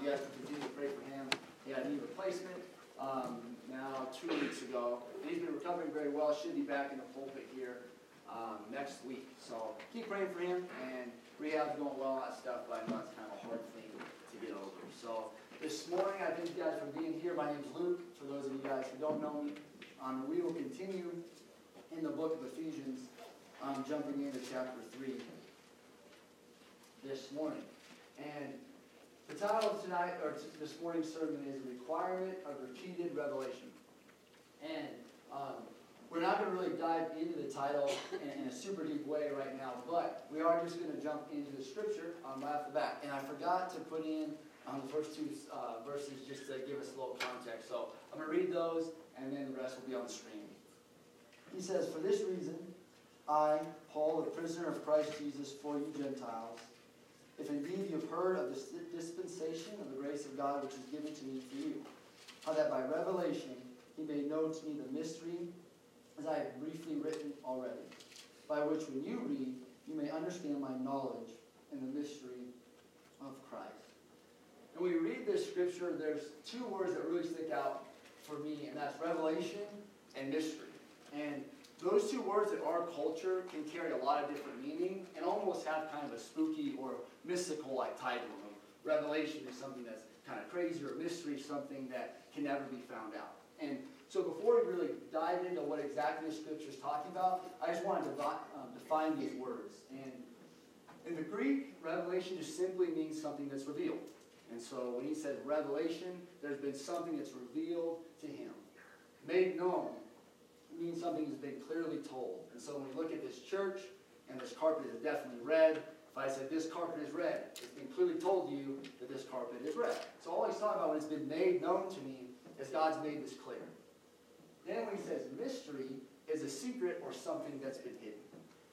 you guys can continue to pray for him. He had a knee replacement um, now two weeks ago. He's been recovering very well. Should be back in the pulpit here um, next week. So keep praying for him, and rehab's going well, all that stuff, but I know it's kind of a hard thing to get over. So this morning, I thank you guys for being here. My name's Luke, for those of you guys who don't know me. Um, we will continue in the book of Ephesians, um, jumping into chapter 3 this morning. And the title of tonight, or this morning's sermon is Requirement of Repeated Revelation. And um, we're not going to really dive into the title in, in, a super deep way right now, but we are just going to jump into the scripture um, right off the bat. And I forgot to put in um, the first two uh, verses just to give us a little context. So I'm going to read those, and then the rest will be on the screen. He says, For this reason, I, Paul, a prisoner of Christ Jesus, for you Gentiles, if indeed you have heard of the dispensation of the grace of God which is given to me for you, how that by revelation he made known to me the mystery, as I have briefly written already, by which when you read, you may understand my knowledge in the mystery of Christ. And when we read this scripture, there's two words that really stick out for me, and that's revelation and mystery. And those two words in our culture can carry a lot of different meaning and almost have kind of a spooky or mystical like title. Revelation is something that's kind of crazy, or mystery something that can never be found out. And so before we really dive into what exactly the scripture is talking about, I just wanted to um, define these words. And in the Greek, revelation just simply means something that's revealed. And so when he says revelation, there's been something that's revealed to him. Made known means something has been clearly told. And so when we look at this church, and this carpet is definitely red, if I said this carpet is red, it's been clearly told to you that this carpet is red. So all he's talking about it's been made known to me is God's made this clear. Then when he says mystery is a secret or something that's been hidden.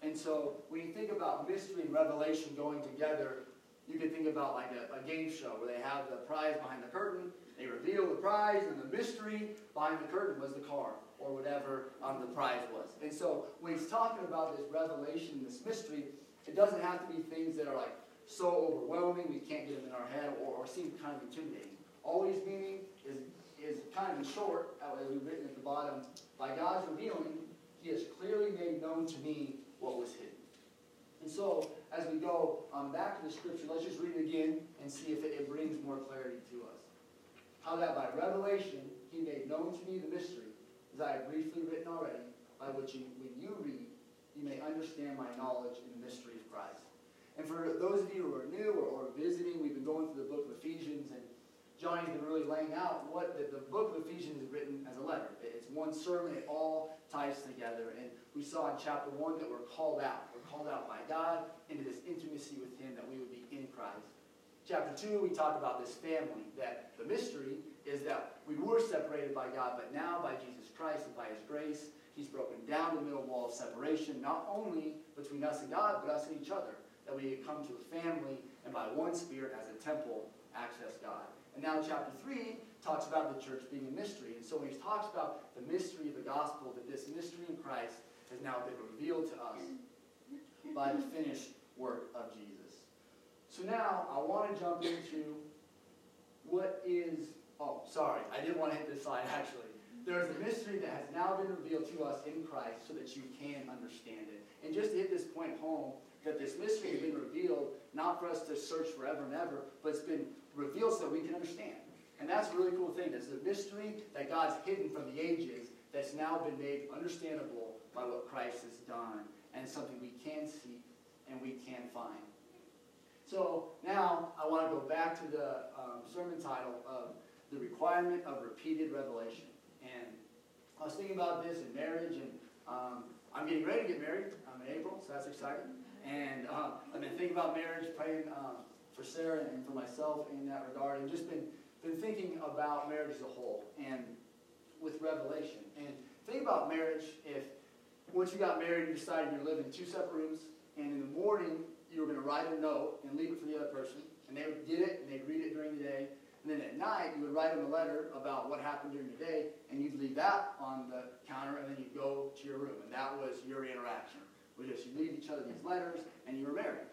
And so when you think about mystery and revelation going together, you can think about like a, a, game show where they have the prize behind the curtain, they reveal the prize, and the mystery behind the curtain was the car or whatever um, the prize was. And so when he's talking about this revelation, this mystery, it doesn't have to be things that are like so overwhelming we can't get them in our head or, or seem kind of intimidating. All he's meaning is, is kind of in short, as we've written at the bottom, by God's revealing, he has clearly made known to me what was hidden. And so, as we go um, back to the scripture, let's just read it again and see if it, it brings more clarity to us. How that by revelation he made known to me the mystery, as I have briefly written already, by which you, when you read, you may understand my knowledge in the mystery of Christ. And for those of you who are new or, or visiting, we've been going through the book of Ephesians, and Johnny's been really laying out what the, the book of Ephesians is written as a letter. It's one sermon, it all ties together. And we saw in chapter 1 that we're called out. We're called out by God into this intimacy with Him that we would be in Christ. Chapter 2, we talk about this family, that the mystery is that we were separated by God, but now by Jesus Christ and by His grace, He's broken down the middle wall of separation, not only between us and God, but us and each other. That we come to a family, and by one Spirit as a temple, access God. And now chapter 3 talks about the church being a mystery. And so when he talks about the mystery of the gospel, that this mystery in Christ has now been revealed to us by the finished work of Jesus. So now I want to jump into what is, oh, sorry, I didn't want to hit this slide actually. There's a mystery that has now been revealed to us in Christ so that you can understand it. And just to hit this point home, that this mystery has been revealed not for us to search forever and ever, but it's been revealed so that we can understand. And that's a really cool thing. It's a mystery that God's hidden from the ages that's now been made understandable by what Christ has done, and something we can see and we can find. So now I want to go back to the um, sermon title of the requirement of repeated revelation. And I was thinking about this in marriage, and um, I'm getting ready to get married. I'm in April, so that's exciting. And uh, I've been thinking about marriage, praying um, for Sarah and for myself in that regard, and just been been thinking about marriage as a whole and with revelation. And think about marriage if once you got married, you decided you live in two separate rooms, and in the morning you were going to write a note and leave it for the other person, and they would get it and they'd read it during the day, and then at night you would write them a letter about what happened during the day, and you'd leave that on the counter, and then you'd go to your room, and that was your interaction. Was just you leave each other these letters, and you were married.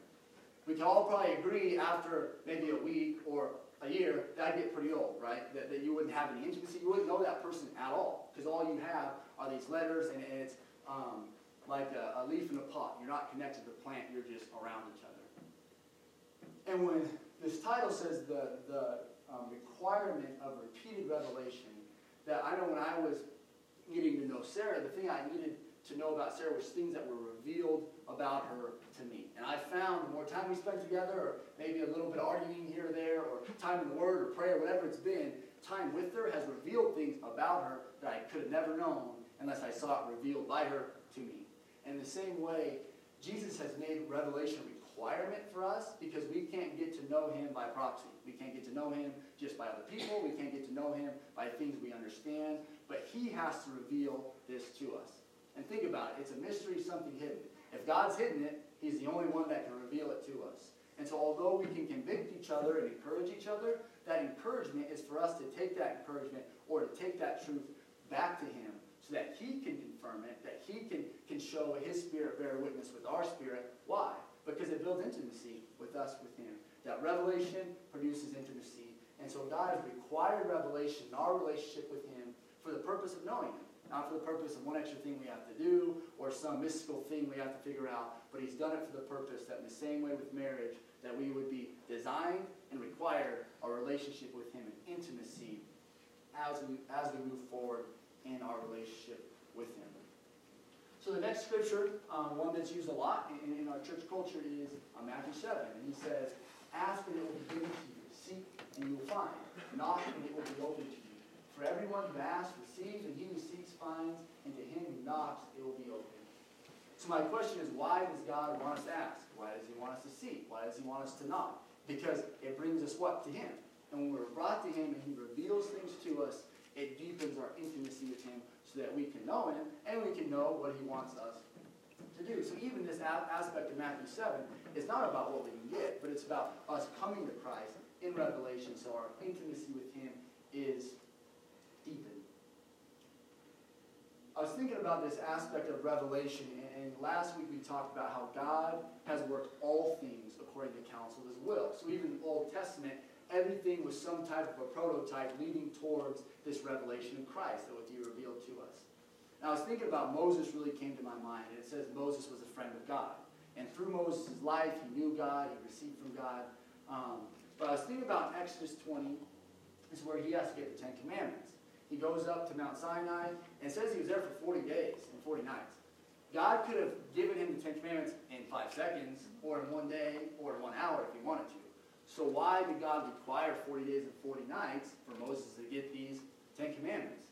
We can all probably agree after maybe a week or a year, that'd get pretty old, right? That, that you wouldn't have any intimacy. You wouldn't know that person at all because all you have are these letters and, and it's um, like a, a, leaf in a pot. You're not connected to the plant. You're just around each other. And when this title says the, the um, requirement of repeated revelation, that I know when I was getting to know Sarah, the thing I needed to know about Sarah was things that were revealed about her to me. And I found the more time we spent together, or maybe a little bit of arguing here or there, or time in the Word or prayer, whatever it's been, time with her has revealed things about her that I could have never known unless I saw it revealed by her to me. In the same way, Jesus has made revelation requirement for us because we can't get to know him by proxy. We can't get to know him just by other people. We can't get to know him by things we understand. But he has to reveal this to us. And think about it. It's a mystery, something hidden. If God's hidden it, He's the only one that can reveal it to us. And so although we can convict each other and encourage each other, that encouragement is for us to take that encouragement or to take that truth back to Him so that He can confirm it, that He can, can show His Spirit bear witness with our spirit. Why? Because it builds intimacy with us, with Him. That revelation produces intimacy. And so God has required revelation in our relationship with Him for the purpose of knowing Him. Not for the purpose of one extra thing we have to do or some mystical thing we have to figure out, but he's done it for the purpose that in the same way with marriage, that we would be designed and require a relationship with him and intimacy as we, as we move forward in our relationship with him. So the next scripture, um, one that's used a lot in, in our church culture is uh, Matthew 7. And he says, Ask and it will be given to you. Seek and you will find. Knock and it will be opened to you. For everyone who asks receives, and he who seeks finds, and to him who knocks it will be open. So my question is, why does God want us to ask? Why does he want us to seek? Why does he want us to knock? Because it brings us what? To him. And when we're brought to him and he reveals things to us, it deepens our intimacy with him so that we can know him and we can know what he wants us to do. So even this aspect of Matthew 7 is not about what we can get, but it's about us coming to Christ in revelation so our intimacy with him is deepened. I was thinking about this aspect of revelation, and, last week we talked about how God has worked all things according to counsel of his will. So even the Old Testament, everything was some type of a prototype leading towards this revelation of Christ that would be revealed to us. Now I was thinking about Moses really came to my mind, and it says Moses was a friend of God. And through Moses' life, he knew God, he received from God. Um, but I was thinking about Exodus 20, This is where he has to get the Ten Commandments. He goes up to Mount Sinai and says he was there for 40 days and 40 nights. God could have given him the Ten Commandments in five seconds, or in one day, or in one hour if he wanted to. So why did God require 40 days and 40 nights for Moses to get these Ten Commandments?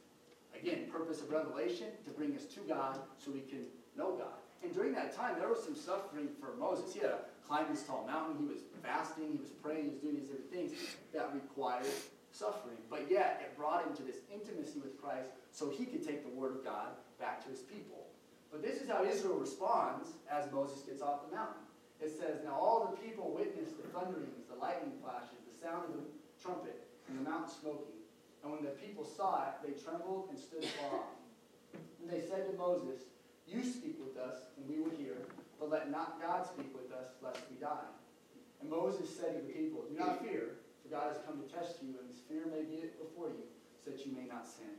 Again, purpose of revelation, to bring us to God so we can know God. And during that time, there was some suffering for Moses. He had to climb this tall mountain. He was fasting. He was praying. He was doing these different things that required suffering. But yet, it brought him to this intimacy with Christ so he could take the word of God back to his people. But this is how Israel responds as Moses gets off the mountain. It says, Now all the people witnessed the thunderings, the lightning flashes, the sound of the trumpet, and the mountain smoking. And when the people saw it, they trembled and stood far off. And they said to Moses, You speak with us, and we will hear, but let not God speak with us, lest we die. And Moses said to the people, Do not fear, for God has come to test you, and his fear may be before you, so that you may not sin.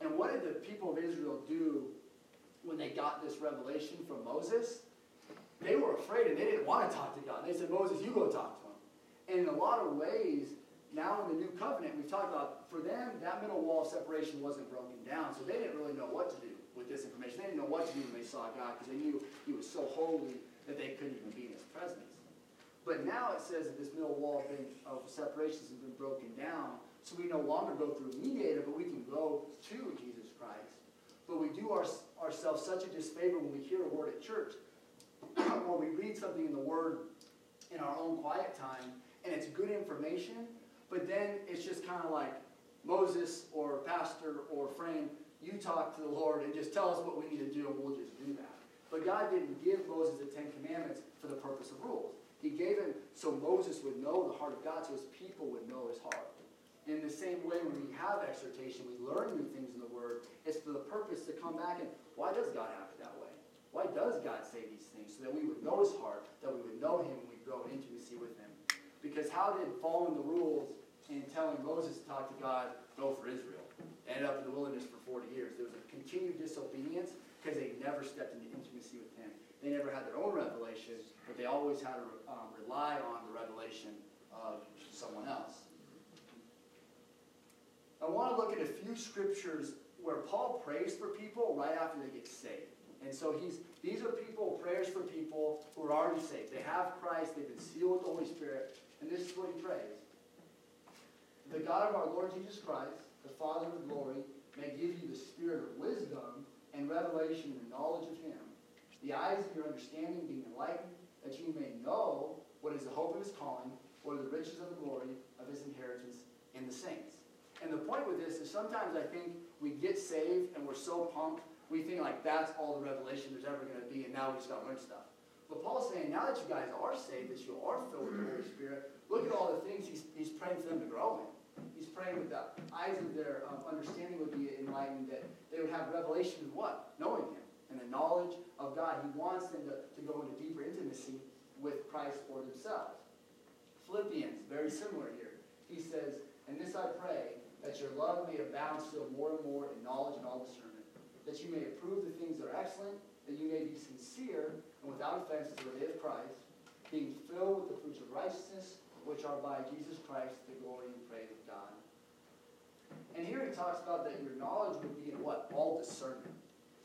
And what did the people of Israel do when they got this revelation from Moses? They were afraid and they didn't want to talk to God. They said, Moses, you go talk to him. And in a lot of ways, now in the new covenant, we've talked about, for them, that middle wall of separation wasn't broken down, so they didn't really know what to do with this information. They didn't know what to do when they saw God because they knew he was so holy that they couldn't even be in his presence. But now it says that this middle wall thing of separations has been broken down, so we no longer go through mediator, but we can go to Jesus Christ. But we do our, ourselves such a disfavor when we hear a word at church, or we read something in the Word in our own quiet time, and it's good information, but then it's just kind of like Moses or pastor or friend, you talk to the Lord and just tell us what we need to do, and we'll just do that. But God didn't give Moses the Ten Commandments for the purpose of rules. He gave him so Moses would know the heart of God, so his people would know his heart. In the same way, when we have exhortation, we learn new things in the Word, it's for the purpose to come back and why does God have it that way? Why does God say these things? So that we would know his heart, that we would know him, and we'd grow in intimacy with him. Because how did following the rules and telling Moses to talk to God go for Israel? Ended up in the wilderness for 40 years. There was a continued disobedience because they never stepped into intimacy with him. They never had their own revelation, but they always had to um, rely on the revelation of someone else. I want to look at a few scriptures where Paul prays for people right after they get saved. And so he's these are people, prayers for people who are already saved. They have Christ, they've been sealed with the Holy Spirit, and this is what he prays. The God of our Lord Jesus Christ, the Father of glory, may give you the spirit of wisdom and revelation and knowledge of him, the eyes of your understanding being enlightened, that you may know what is the hope of his calling, what are the riches of the glory of his inheritance in the saints. And the point with this is sometimes I think we get saved and we're so pumped, we think like that's all the revelation there's ever going to be, and now we just got to learn stuff. But Paul's saying, now that you guys are saved, that you are filled with the Holy Spirit, look at all the things he's, he's praying for them to grow in. He's praying with the eyes of their um, understanding would be enlightened, that they would have revelation of what? Knowing Him and the knowledge of God. He wants them to, to go into deeper intimacy with Christ for themselves. Philippians, very similar here. He says, And this I pray, that your love may abound still more and more in knowledge and all discernment, that you may approve the things that are excellent, that you may be sincere and without offense to the day of Christ, being filled with the fruits of righteousness, which are by Jesus Christ, the glory and praise of God. And here he talks about that your knowledge would be in what? All discernment.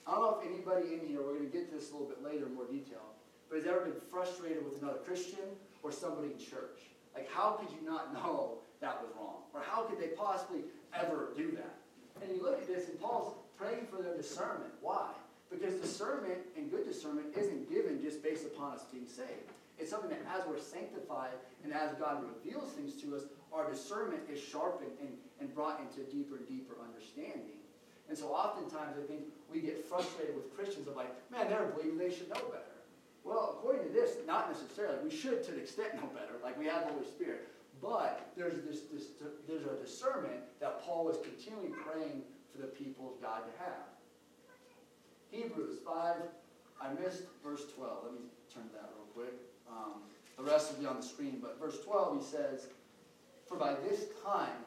I don't know if anybody in here, we're going to get to this a little bit later in more detail, but has ever been frustrated with another Christian or somebody in church? Like, how could you not know that was wrong? Or how could they possibly ever do that? And you look at this, and Paul's praying for their discernment. Why? Because discernment and good discernment isn't given just based upon us being saved. It's something that as we're sanctified and as God reveals things to us, our discernment is sharpened and, and brought into deeper and deeper understanding. And so oftentimes I think we get frustrated with Christians of like, man, they're believing they should know better. Well, according to this, not necessarily. We should to an extent know better, like we have the Holy Spirit. But there's this, this there's a discernment that Paul was continually praying the people of God to have. Hebrews 5, I missed verse 12. Let me turn to that real quick. Um, the rest will be on the screen, but verse 12 he says, For by this time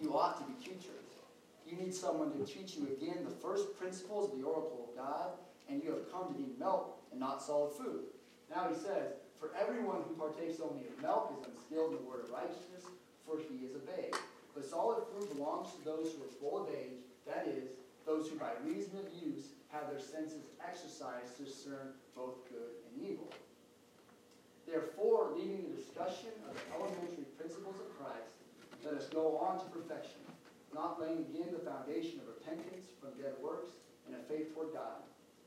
you ought to be teachers. You need someone to teach you again the first principles of the oracle of God, and you have come to need milk and not solid food. Now he says, For everyone who partakes only of milk is unskilled in the word of righteousness, for he is a babe. But solid food belongs to those who are full of age, that is, those who by reason of use have their senses exercised to discern both good and evil. Therefore, leaving the discussion of the elementary principles of Christ, let us go on to perfection, not laying again the foundation of repentance from dead works and a faith toward God,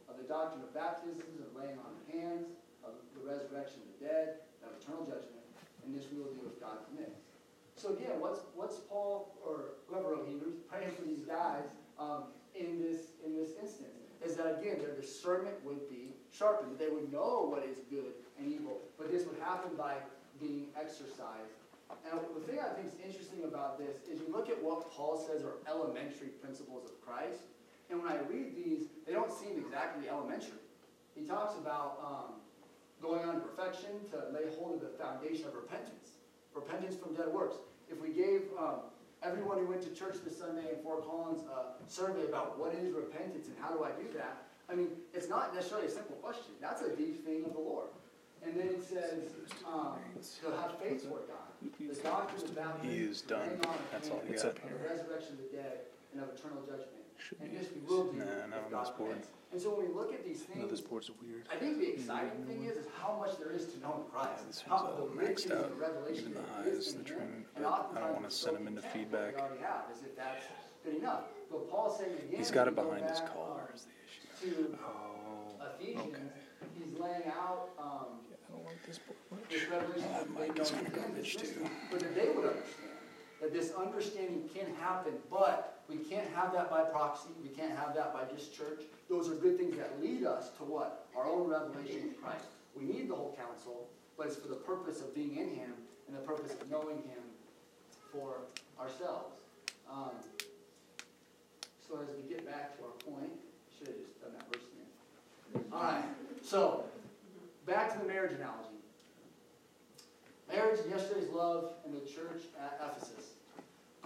of the doctrine of baptisms, of laying on of hands, of the resurrection of the dead, of eternal judgment, and this we will do if God permits. So again, what's what's Paul or whoever wrote Hebrews praying for these guys um, in this in this instance? Is that again their discernment would be sharpened, that they would know what is good and evil, but this would happen by being exercised. And the thing I think is interesting about this is you look at what Paul says are elementary principles of Christ, and when I read these, they don't seem exactly elementary. He talks about um, going on to perfection to lay hold of the foundation of repentance, repentance from dead works. If we gave um, everyone who went to church this Sunday in Fort Collins a survey about what is repentance and how do I do that, I mean, it's not necessarily a simple question. That's a deep thing of the Lord. And then it says um, to have faith toward God. The doctrine of baptism, he is done. That's all he got. The resurrection of the dead and of eternal judgment. Should And be. this we will do Nah, if not on God this board. permits. And so when we look at these No, things, this board's weird. I think the exciting thing is, is how much there is to know in Christ. Yeah, this how one's all the riches maxed out, and the revelation even the that is highs, in the Him. trim, And but I don't wanna we're send him into content with feedback. What we already have, as if that's good enough. But Paul's saying again. He's got when it we go behind his back, collar um, is the issue. To Oh, Ephesians, he's laying out, um, yeah, I don't like this board much. this revelation Oh, that that they mic is gonna him, garbage too. But that they would understand, that this understanding can happen, but we can't have that by proxy, we can't have that by just church. Those are good things that lead us to what? Our own revelation of Christ. We need the whole counsel, but it's for the purpose of being in him and the purpose of knowing him for ourselves. Um, so as we get back to our point, should have just done that verse again. All right, so back to the marriage analogy. Marriage, yesterday's love, and the church at Ephesus.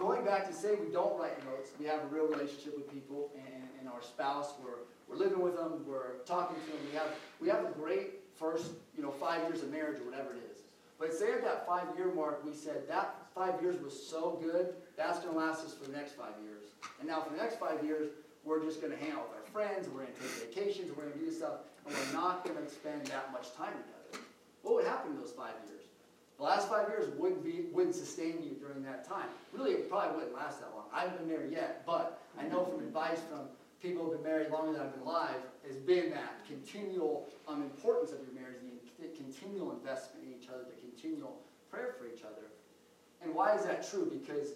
Going back to say we don't write notes, we have a real relationship with people and, and our spouse, we're, we're living with them, we're talking to them, we have, we have a great first, you know, five years of marriage or whatever it is. But say at that five year mark, we said that five years was so good, that's going to last us for the next five years. And now for the next five years, we're just going to hang out with our friends, we're going to take vacations, we're going to do stuff, and we're not going to spend that much time together. What would happen in those five years? The last five years wouldn't be wouldn't sustain you during that time. Really, it probably wouldn't last that long. I haven't been married yet, but I know from advice from people who've been married longer than I've been alive, has been that continual um, importance of your marriage, the continual investment in each other, the continual prayer for each other. And why is that true? Because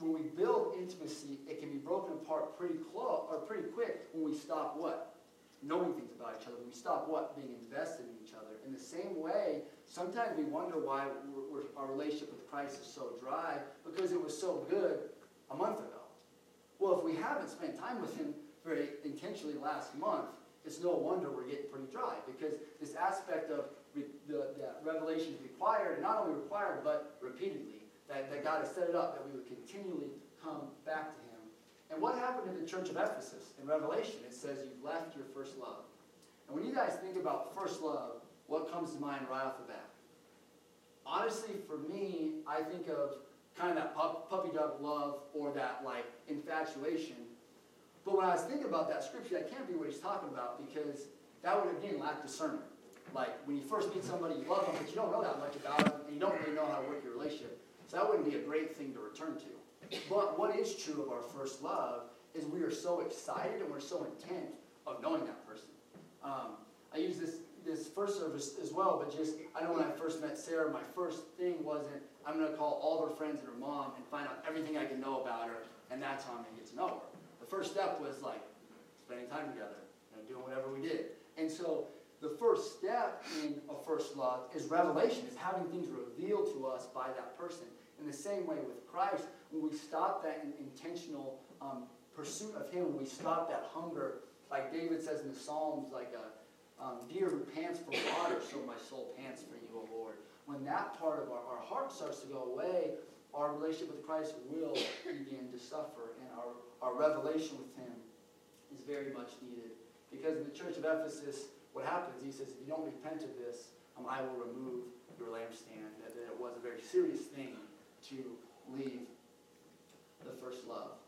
when we build intimacy, it can be broken apart pretty close or pretty quick when we stop what? Knowing things about each other. When we stop what? Being invested in each other. In the same way, sometimes we wonder why we're, we're, our relationship with Christ is so dry because it was so good a month ago. Well, if we haven't spent time with Him very intentionally last month, it's no wonder we're getting pretty dry because this aspect of re, the, that revelation is required, and not only required, but repeatedly. That, that God has set it up that we would continually come back to Him. And what happened in the church of Ephesus in Revelation? It says, You've left your first love. And when you guys think about first love, what comes to mind right off the bat? Honestly, for me, I think of kind of that pup, puppy dog love or that like infatuation. But when I was thinking about that scripture, that can't be what he's talking about because that would again lack discernment. Like when you first meet somebody, you love them, but you don't know that much about them, and you don't really know how to work your relationship. So that wouldn't be a great thing to return to. But what is true of our first love is we are so excited and we're so intent of knowing that person. Um, I use this this first service as well, but just I know when I first met Sarah, my first thing wasn't I'm going to call all her friends and her mom and find out everything I can know about her, and that's how I'm to get to know her. The first step was like spending time together, you know, doing whatever we did. And so the first step in a first love is revelation, is having things revealed to us by that person. In the same way with Christ, when we stop that intentional um, pursuit of Him, when we stop that hunger, like David says in the Psalms, like a um, deer who pants for water, so my soul pants for you, O Lord. When that part of our, our heart starts to go away, our relationship with Christ will begin to suffer, and our, our revelation with Him is very much needed. Because in the church of Ephesus, what happens, he says, if you don't repent of this, um, I will remove your lampstand. That, that it was a very serious thing to leave the first love.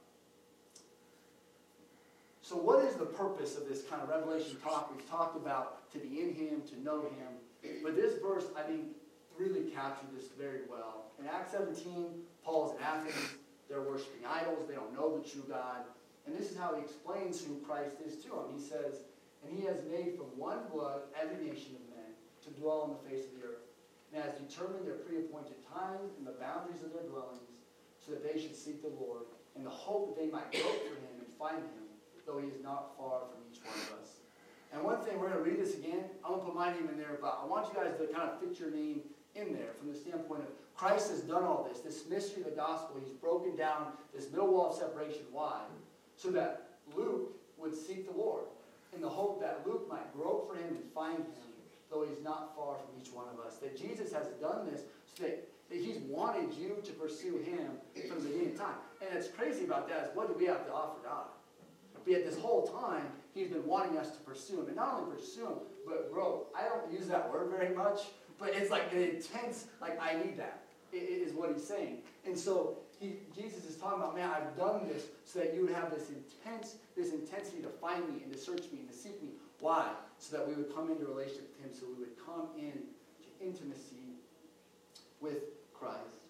So what is the purpose of this kind of revelation talk? We've talked about to be in him, to know him. But this verse, I think, really captured this very well. In Acts 17, Paul's in Athens. They're worshiping idols. They don't know the true God. And this is how he explains who Christ is to them. He says, And he has made from one blood every nation of men to dwell on the face of the earth, and has determined their pre-appointed times and the boundaries of their dwellings, so that they should seek the Lord, in the hope that they might grope for him and find him, though he is not far from each one of us. And one thing, we're going to read this again. I'm going to put my name in there, but I want you guys to kind of fit your name in there from the standpoint of Christ has done all this, this mystery of the gospel. He's broken down this middle wall of separation. Why? So that Luke would seek the Lord in the hope that Luke might grope for him and find him, though he's not far from each one of us. That Jesus has done this so that, that he's wanted you to pursue him from the beginning of time. And it's crazy about that is what do we have to offer God? But yet this whole time, he's been wanting us to pursue him. And not only pursue him, but grow. I don't use that word very much, but it's like an intense, like I need that, is what he's saying. And so he, Jesus is talking about, man, I've done this so that you would have this intense, this intensity to find me and to search me and to seek me. Why? So that we would come into relationship with him, so we would come in to intimacy with Christ.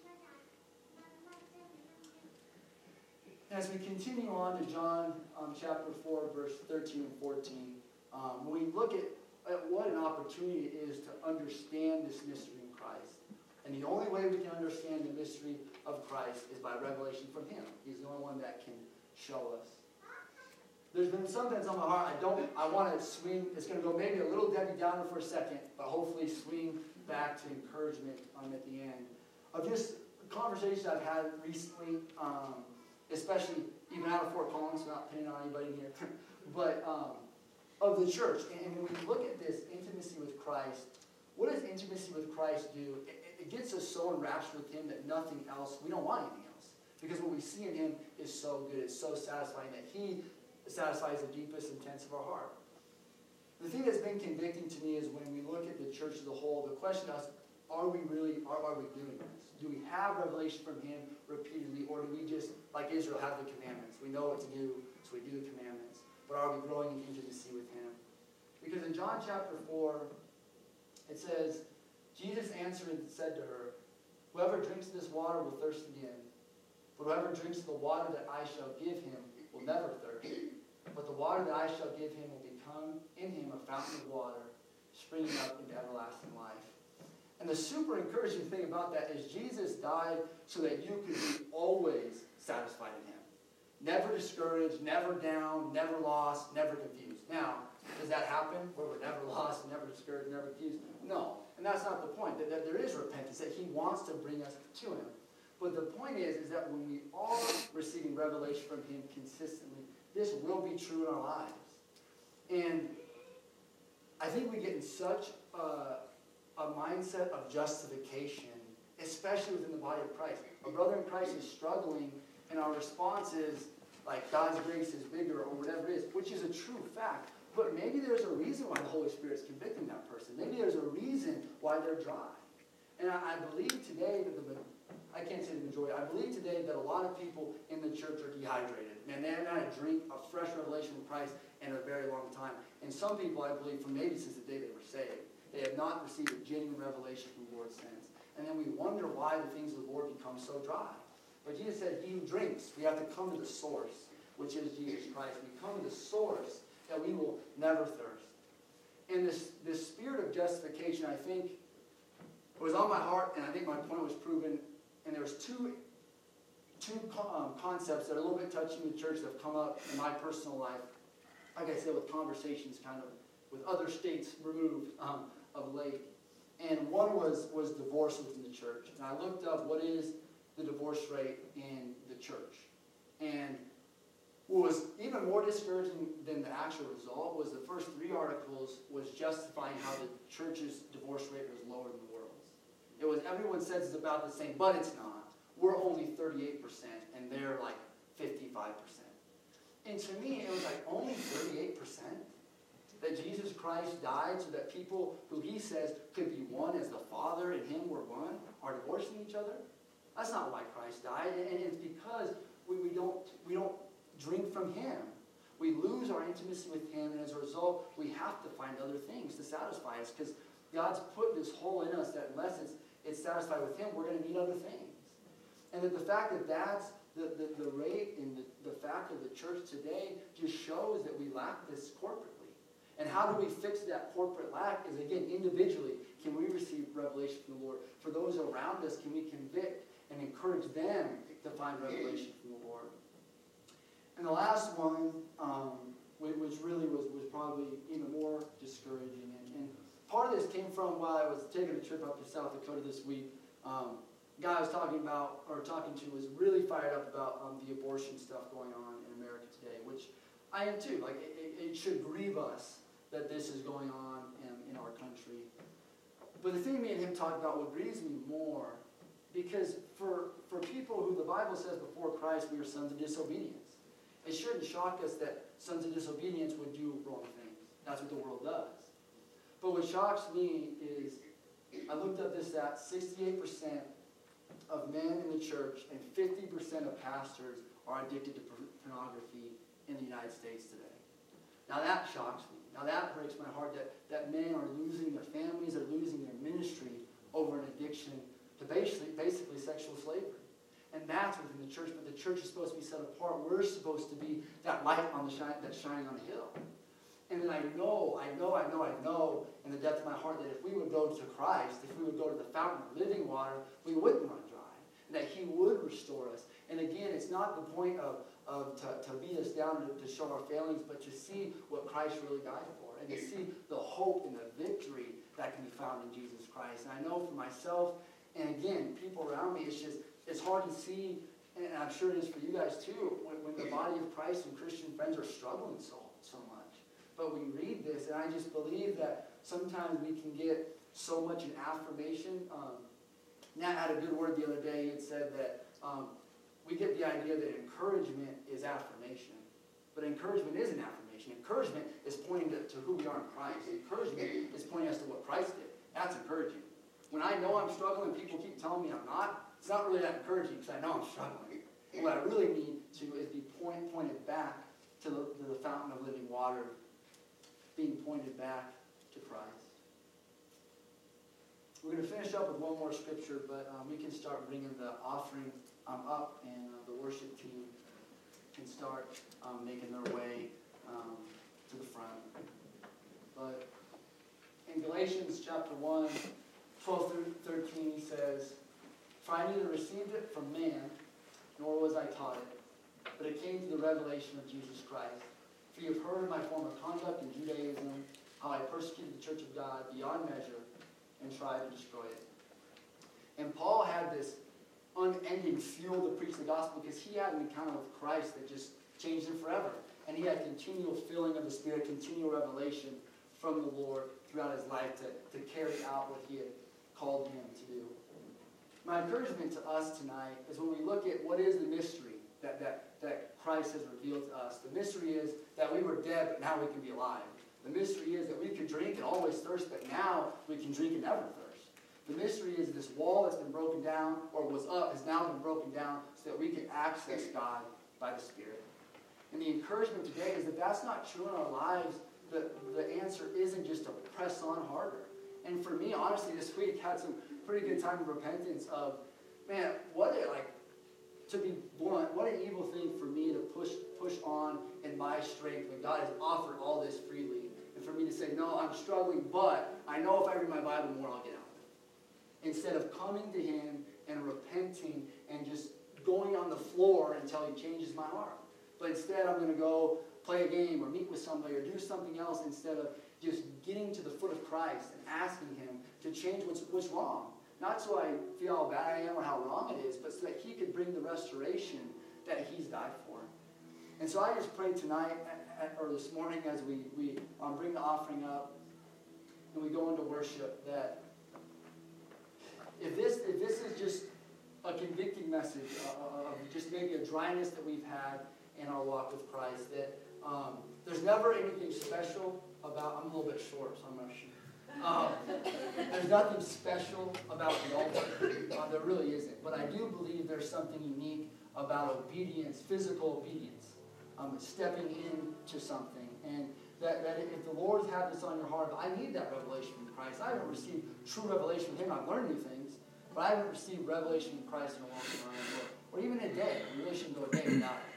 As we continue on to John um, chapter 4, verse 13 and 14, um, we look at, at what an opportunity it is to understand this mystery in Christ. And the only way we can understand the mystery of Christ is by revelation from Him. He's the only one that can show us. There's been sometimes on my heart, I don't, I want to swing, it's going to go maybe a little Debbie Downer for a second, but hopefully swing back to encouragement um, at the end. Of just conversations I've had recently, um, especially even out of Fort Collins, not pinning on anybody here, but um, of the church. And when we look at this intimacy with Christ, what does intimacy with Christ do? It, it gets us so enraptured with Him that nothing else, we don't want anything else. Because what we see in Him is so good, it's so satisfying that He satisfies the deepest intents of our heart. The thing that's been convicting to me is when we look at the church as a whole, the question is, are we really, are, are we doing this? Do we have revelation from Him repeatedly, or do we just, like Israel, have the commandments? We know what to do, so we do the commandments. But are we growing in intimacy with Him? Because in John chapter 4, it says, Jesus answered and said to her, Whoever drinks this water will thirst again. But whoever drinks the water that I shall give him will never thirst. But the water that I shall give him will become in him a fountain of water, springing up into everlasting life. And the super encouraging thing about that is Jesus died so that you could be always satisfied in him. Never discouraged, never down, never lost, never confused. Now, does that happen where we're never lost, never discouraged, never confused? No. And that's not the point. That, that there is repentance, that he wants to bring us to him. But the point is, is that when we are receiving revelation from him consistently, this will be true in our lives. And I think we get in such a, a mindset of justification, especially within the body of Christ. A brother in Christ is struggling, and our response is like God's grace is bigger or whatever it is, which is a true fact. But maybe there's a reason why the Holy Spirit is convicting that person. Maybe there's a reason why they're dry. And I, I believe today that the I can't say the majority. I believe today that a lot of people in the church are dehydrated. Man, they haven't had a drink of fresh revelation from Christ in a very long time. And some people, I believe, from maybe since the day they were saved, they have not received a genuine revelation from the Lord since. And then we wonder why the things of the Lord become so dry. But Jesus said, He who drinks, we have to come to the source, which is Jesus Christ. We come to the source that we will never thirst. And this, this spirit of justification, I think, was on my heart, and I think my point was proven and there's two, two um, concepts that are a little bit touchy in the church that have come up in my personal life. Like I said, with conversations kind of with other states removed um, of late. And one was, was divorce within the church. And I looked up what is the divorce rate in the church. And what was even more discouraging than the actual result was the first three articles was justifying how the church's divorce rate was lower than the world's. it was everyone says it's about the same, but it's not. We're only 38%, and they're like 55%. And to me, it was like only 38% that Jesus Christ died so that people who he says could be one as the Father and him were one are divorcing each other. That's not why Christ died, and it's because we, we, don't, we don't drink from him. We lose our intimacy with him, and as a result, we have to find other things to satisfy us because God's put this hole in us that unless it's it's satisfied with Him, we're going to need other things. And that the fact that that's the, the, the rate and the, the fact of the church today just shows that we lack this corporately. And how do we fix that corporate lack is, again, individually, can we receive revelation from the Lord? For those around us, can we convict and encourage them to find revelation from the Lord? And the last one, um, which really was, was probably even more discouraging, and, and part of this came from while I was taking a trip up to South Dakota this week. Um, guy I was talking about or talking to was really fired up about um, the abortion stuff going on in America today, which I am too. Like it, it should grieve us that this is going on in, in our country. But the thing me and him talked about what grieves me more, because for, for people who the Bible says before Christ we are sons of disobedience, it shouldn't shock us that sons of disobedience would do wrong things. That's what the world does. But what shocks me is, I looked up this stat, 68% of men in the church and 50% of pastors are addicted to pornography in the United States today. Now that shocks me. Now that breaks my heart that, that men are losing their families, are losing their ministry over an addiction to basically, basically sexual slavery. And that's within the church, but the church is supposed to be set apart. We're supposed to be that light on the shine, that's shining on the hill. And then I know, I know, I know, I know in the depth of my heart that if we would go to Christ, if we would go to the fountain of living water, we wouldn't run dry. And that He would restore us. And again, it's not the point of, of to, to beat us down to, to show our failings, but to see what Christ really died for. And to see the hope and the victory that can be found in Jesus Christ. And I know for myself, and again, people around me, it's just, it's hard to see, and I'm sure it is for you guys too, when, when the body of Christ and Christian friends are struggling so, so much. But we read this, and I just believe that sometimes we can get so much in affirmation. Um, Nat had a good word the other day. It said that um, we get the idea that encouragement is affirmation. But encouragement isn't affirmation. Encouragement is pointing to, to who we are in Christ. Encouragement is pointing us to what Christ did. That's encouraging. When I know I'm struggling people keep telling me I'm not, it's not really that encouraging because I know I'm struggling. What I really need to is be point, pointed back to the, to the fountain of living water, being pointed back to Christ. We're going to finish up with one more scripture, but um, we can start bringing the offering um, up, and uh, the worship team can start um, making their way um, to the front. But in Galatians chapter 1, 12 through 13, he says, For I neither received it from man, nor was I taught it, but it came through the revelation of Jesus Christ. For you have heard my former conduct in Judaism, how I persecuted the church of God beyond measure and tried to destroy it. And Paul had this unending fuel to preach the gospel because he had an encounter with Christ that just changed him forever. And he had continual filling of the Spirit, continual revelation from the Lord throughout his life to, to carry out what he had called him to do. My encouragement to us tonight is when we look at what is the mystery that, that, that Christ has revealed to us. The mystery is that we were dead, but now we can be alive. The mystery is that we could drink and always thirst, but now we can drink and never thirst. The mystery is this wall that's been broken down, or was up, has now been broken down so that we can access God by the Spirit. And the encouragement today is that that's not true in our lives. The, the answer isn't just to press on harder. And for me, honestly, this week had some pretty good time of repentance of, man, what a, like, to be blunt, what an evil thing for me to push push on in my strength when God has offered all this freely. And for me to say, no, I'm struggling, but I know if I read my Bible more, I'll get out. Instead of coming to Him and repenting and just going on the floor until He changes my heart. But instead, I'm going to go play a game or meet with somebody or do something else instead of just getting to the foot of Christ and asking Him to change what's, what's wrong. Not so I feel how bad I am or how wrong it is, but so that He could bring the restoration that He's died for. And so I just pray tonight, or this morning, as we, we um, bring the offering up and we go into worship, that if this, if this is just a convicting message uh, of just maybe a dryness that we've had in our walk with Christ, that um, there's never anything special about, I'm a little bit short, so I'm going to shoot. Um, there's nothing special about the altar. Uh, there really isn't. But I do believe there's something unique about obedience, physical obedience um, stepping into something. And that, that if the Lord has had this on your heart, I need that revelation from Christ. I haven't received true revelation from Him. I've learned new things, but I haven't received revelation from Christ in a long time, or, even a day, in relation to a day without it.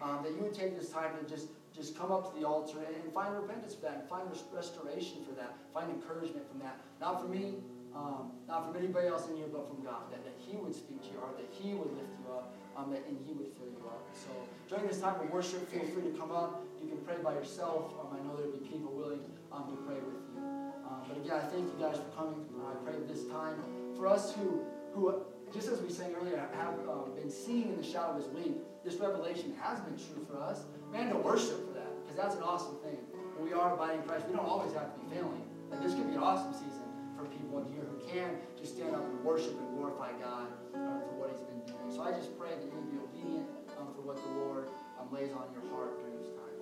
Um, that you would take this time to just just come up to the altar and, and find repentance for that, and find restoration for that, find encouragement from that. Not from me, um, not from anybody else in here, but from God. That, that He would speak to your heart, that He would lift you up, um, and He would fill you up. So during this time of worship, feel free to come up. You can pray by yourself. Um, I know there'll be people willing um, to pray with you. Um, but again, I thank you guys for coming. I pray this time for us who, who just as we sang earlier, have um, been seeing in the shadow of His wing. This revelation has been true for us. Man, to worship for that, because that's an awesome thing. When we are abiding Christ, we don't always have to be failing. Like this could be an awesome season for people in here who can just stand up and worship and glorify God uh, for what He's been doing. So I just pray that you will be obedient um, for what the Lord um, lays on your heart during this time.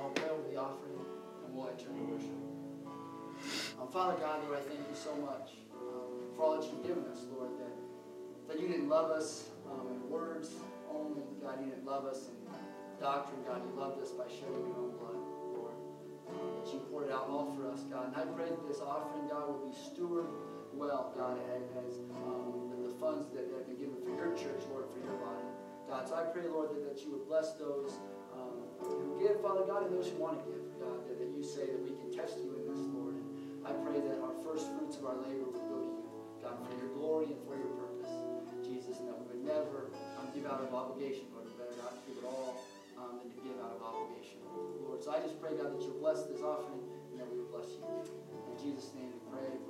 I'll pray over the offering and we'll enter into worship. Um, Father God, Lord, I thank you so much um, for all that you've given us, Lord, that, that you didn't love us um, in words only. God, you didn't love us in doctrine. God, you loved us by shedding your own blood, Lord. Um, that you poured it out all for us, God. And I pray that this offering, God, will be stewarded well, God, as, um, the, the funds that have been given for your church, Lord, for your body. God, so I pray, Lord, that, that you would bless those um, who give, Father God, and those who want to give, God, that, that you say that we can test you in this, Lord. And I pray that our first fruits of our labor will go to you, God, for your glory and for your purpose, Jesus, and that we would never um, give out of obligation, Lord. Better not to give it all um, than to give out of obligation, Lord. So I just pray, God, that you bless this offering and that we would bless you. In Jesus' name we pray,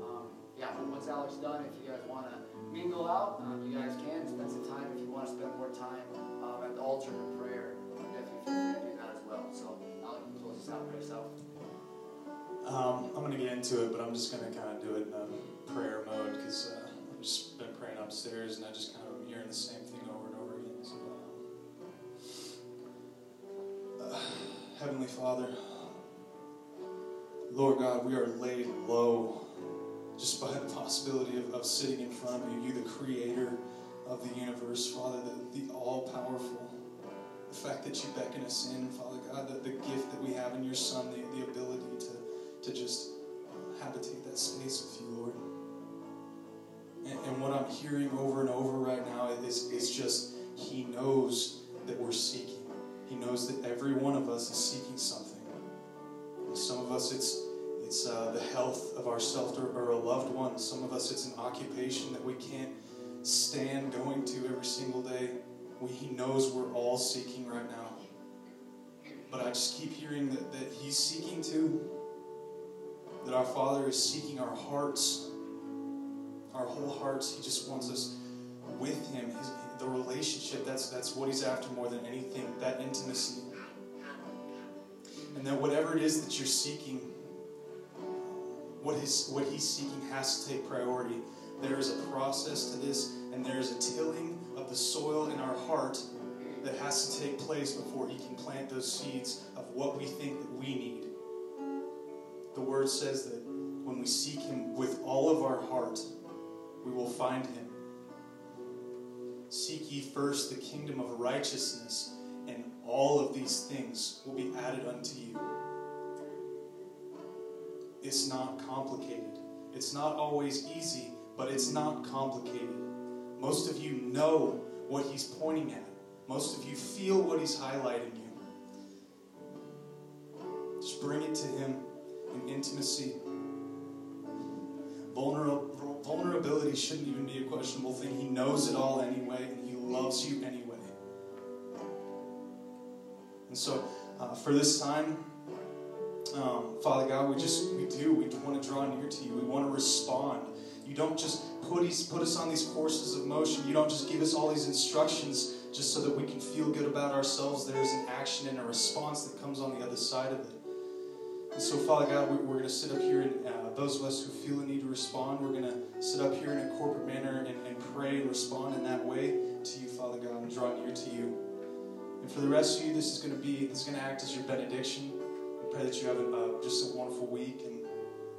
um, yeah, once Alec's done, if you guys want to mingle out, um, you guys can spend some time. If you want to spend more time um, at the altar in prayer, uh, definitely feel free to do that as well. So Alec, you close this out for yourself. Um, I'm going to get into it, but I'm just going to kind of do it in a prayer mode because uh, I've just been praying upstairs and I just kind of am hearing the same thing over and over again. So, um, uh, Heavenly Father, Lord God, we are laid low just by the possibility of, of sitting in front of you, you, the creator of the universe, Father, the, the all powerful. The fact that you beckon us in, Father God, the, the gift that we have in your Son, the, the ability to, to just habitate that space with you, Lord. And, and what I'm hearing over and over right now is, is just He knows that we're seeking. He knows that every one of us is seeking something. Some of us, it's it's uh, the health of ourselves or, or a loved one. Some of us, it's an occupation that we can't stand going to every single day. We, he knows we're all seeking right now. But I just keep hearing that, that He's seeking too. That our Father is seeking our hearts, our whole hearts. He just wants us with Him. His, the relationship, that's, that's what He's after more than anything, that intimacy. And that whatever it is that you're seeking, what, what He's seeking has to take priority. There is a process to this, and there is a tilling of the soil in our heart that has to take place before He can plant those seeds of what we think that we need. The Word says that when we seek Him with all of our heart, we will find Him. Seek ye first the kingdom of righteousness, and all of these things will be added unto you. It's not complicated. It's not always easy, but it's not complicated. Most of you know what He's pointing at. Most of you feel what He's highlighting you. Just bring it to Him in intimacy. Vulner- vulnerability shouldn't even be a questionable thing. He knows it all anyway, and He loves you anyway. And so, uh, for this time, um, Father God, we just we do we want to draw near to you. We want to respond. You don't just put put us on these courses of motion. You don't just give us all these instructions just so that we can feel good about ourselves. There's an action and a response that comes on the other side of it. And so, Father God, we, we're going to sit up here, and uh, those of us who feel the need to respond, we're going to sit up here in a corporate manner and, and pray and respond in that way to you, Father God, and draw near to you. And for the rest of you, this is going to be this is going to act as your benediction. We pray that you have a, uh, just a wonderful week. And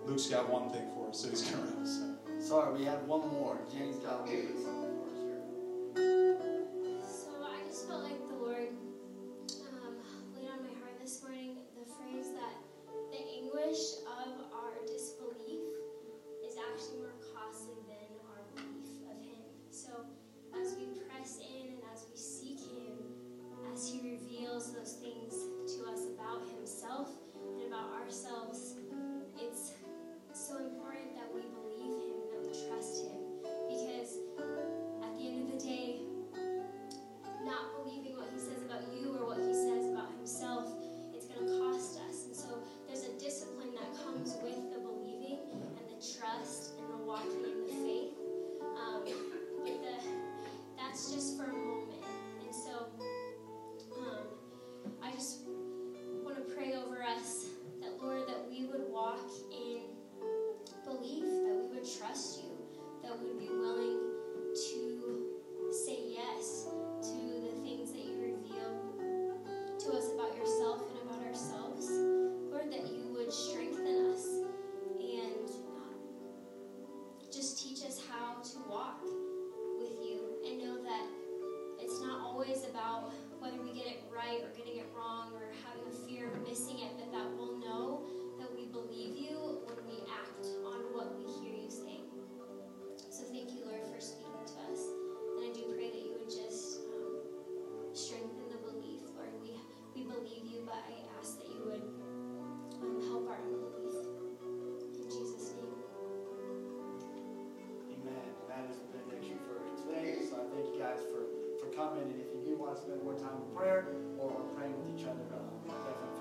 Luke's got one thing for us, so he's going to us. Sorry, we had one more. James got a little for us. So I just felt like comment and if you do want to spend more time in prayer or praying with each other, uh, definitely.